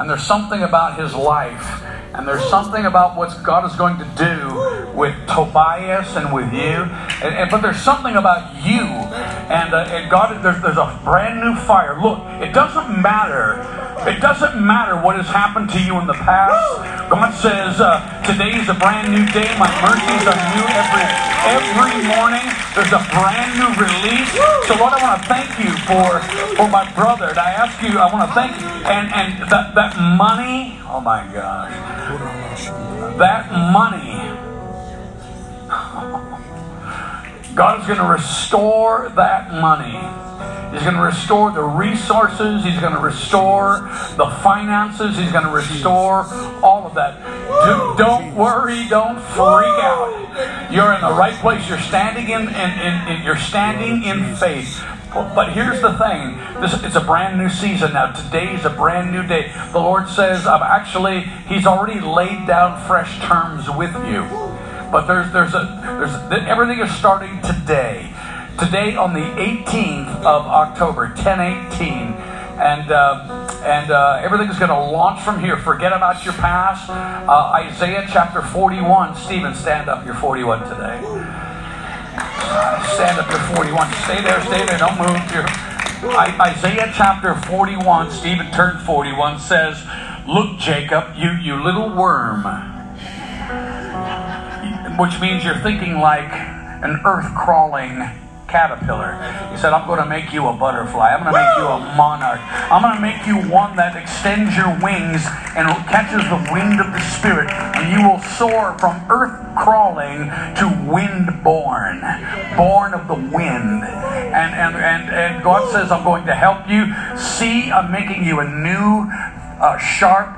and there's something about his life, and there's something about what God is going to do with Tobias and with you. And, and- but there's something about you, and, uh, and God, there's, there's a brand new fire. Look, it doesn't matter. It doesn't matter what has happened to you in the past. God says, uh, today is a brand new day. My mercies are new every every morning. There's a brand new release. So Lord, I want to thank you for for my brother. And I ask you, I want to thank you. And and that that money, oh my gosh. That money. God is going to restore that money. He's going to restore the resources. He's going to restore the finances. He's going to restore all of that. Do, don't worry. Don't freak out. You're in the right place. You're standing in, in, in, in you're standing in faith. But but here's the thing. This it's a brand new season now. Today is a brand new day. The Lord says, I'm actually, He's already laid down fresh terms with you. But there's there's a there's everything is starting today. Today on the 18th of October, 1018, and uh, and uh, everything's going to launch from here. Forget about your past. Uh, Isaiah chapter 41. Stephen, stand up. You're 41 today. Stand up. You're 41. Stay there. Stay there. Don't move. You're, I, Isaiah chapter 41. Stephen turned 41. Says, "Look, Jacob, you you little worm." Which means you're thinking like an earth crawling caterpillar. He said, I'm going to make you a butterfly. I'm going to make you a monarch. I'm going to make you one that extends your wings and catches the wind of the Spirit. And you will soar from earth crawling to wind born, born of the wind. And, and, and, and God says, I'm going to help you. See, I'm making you a new, uh, sharp,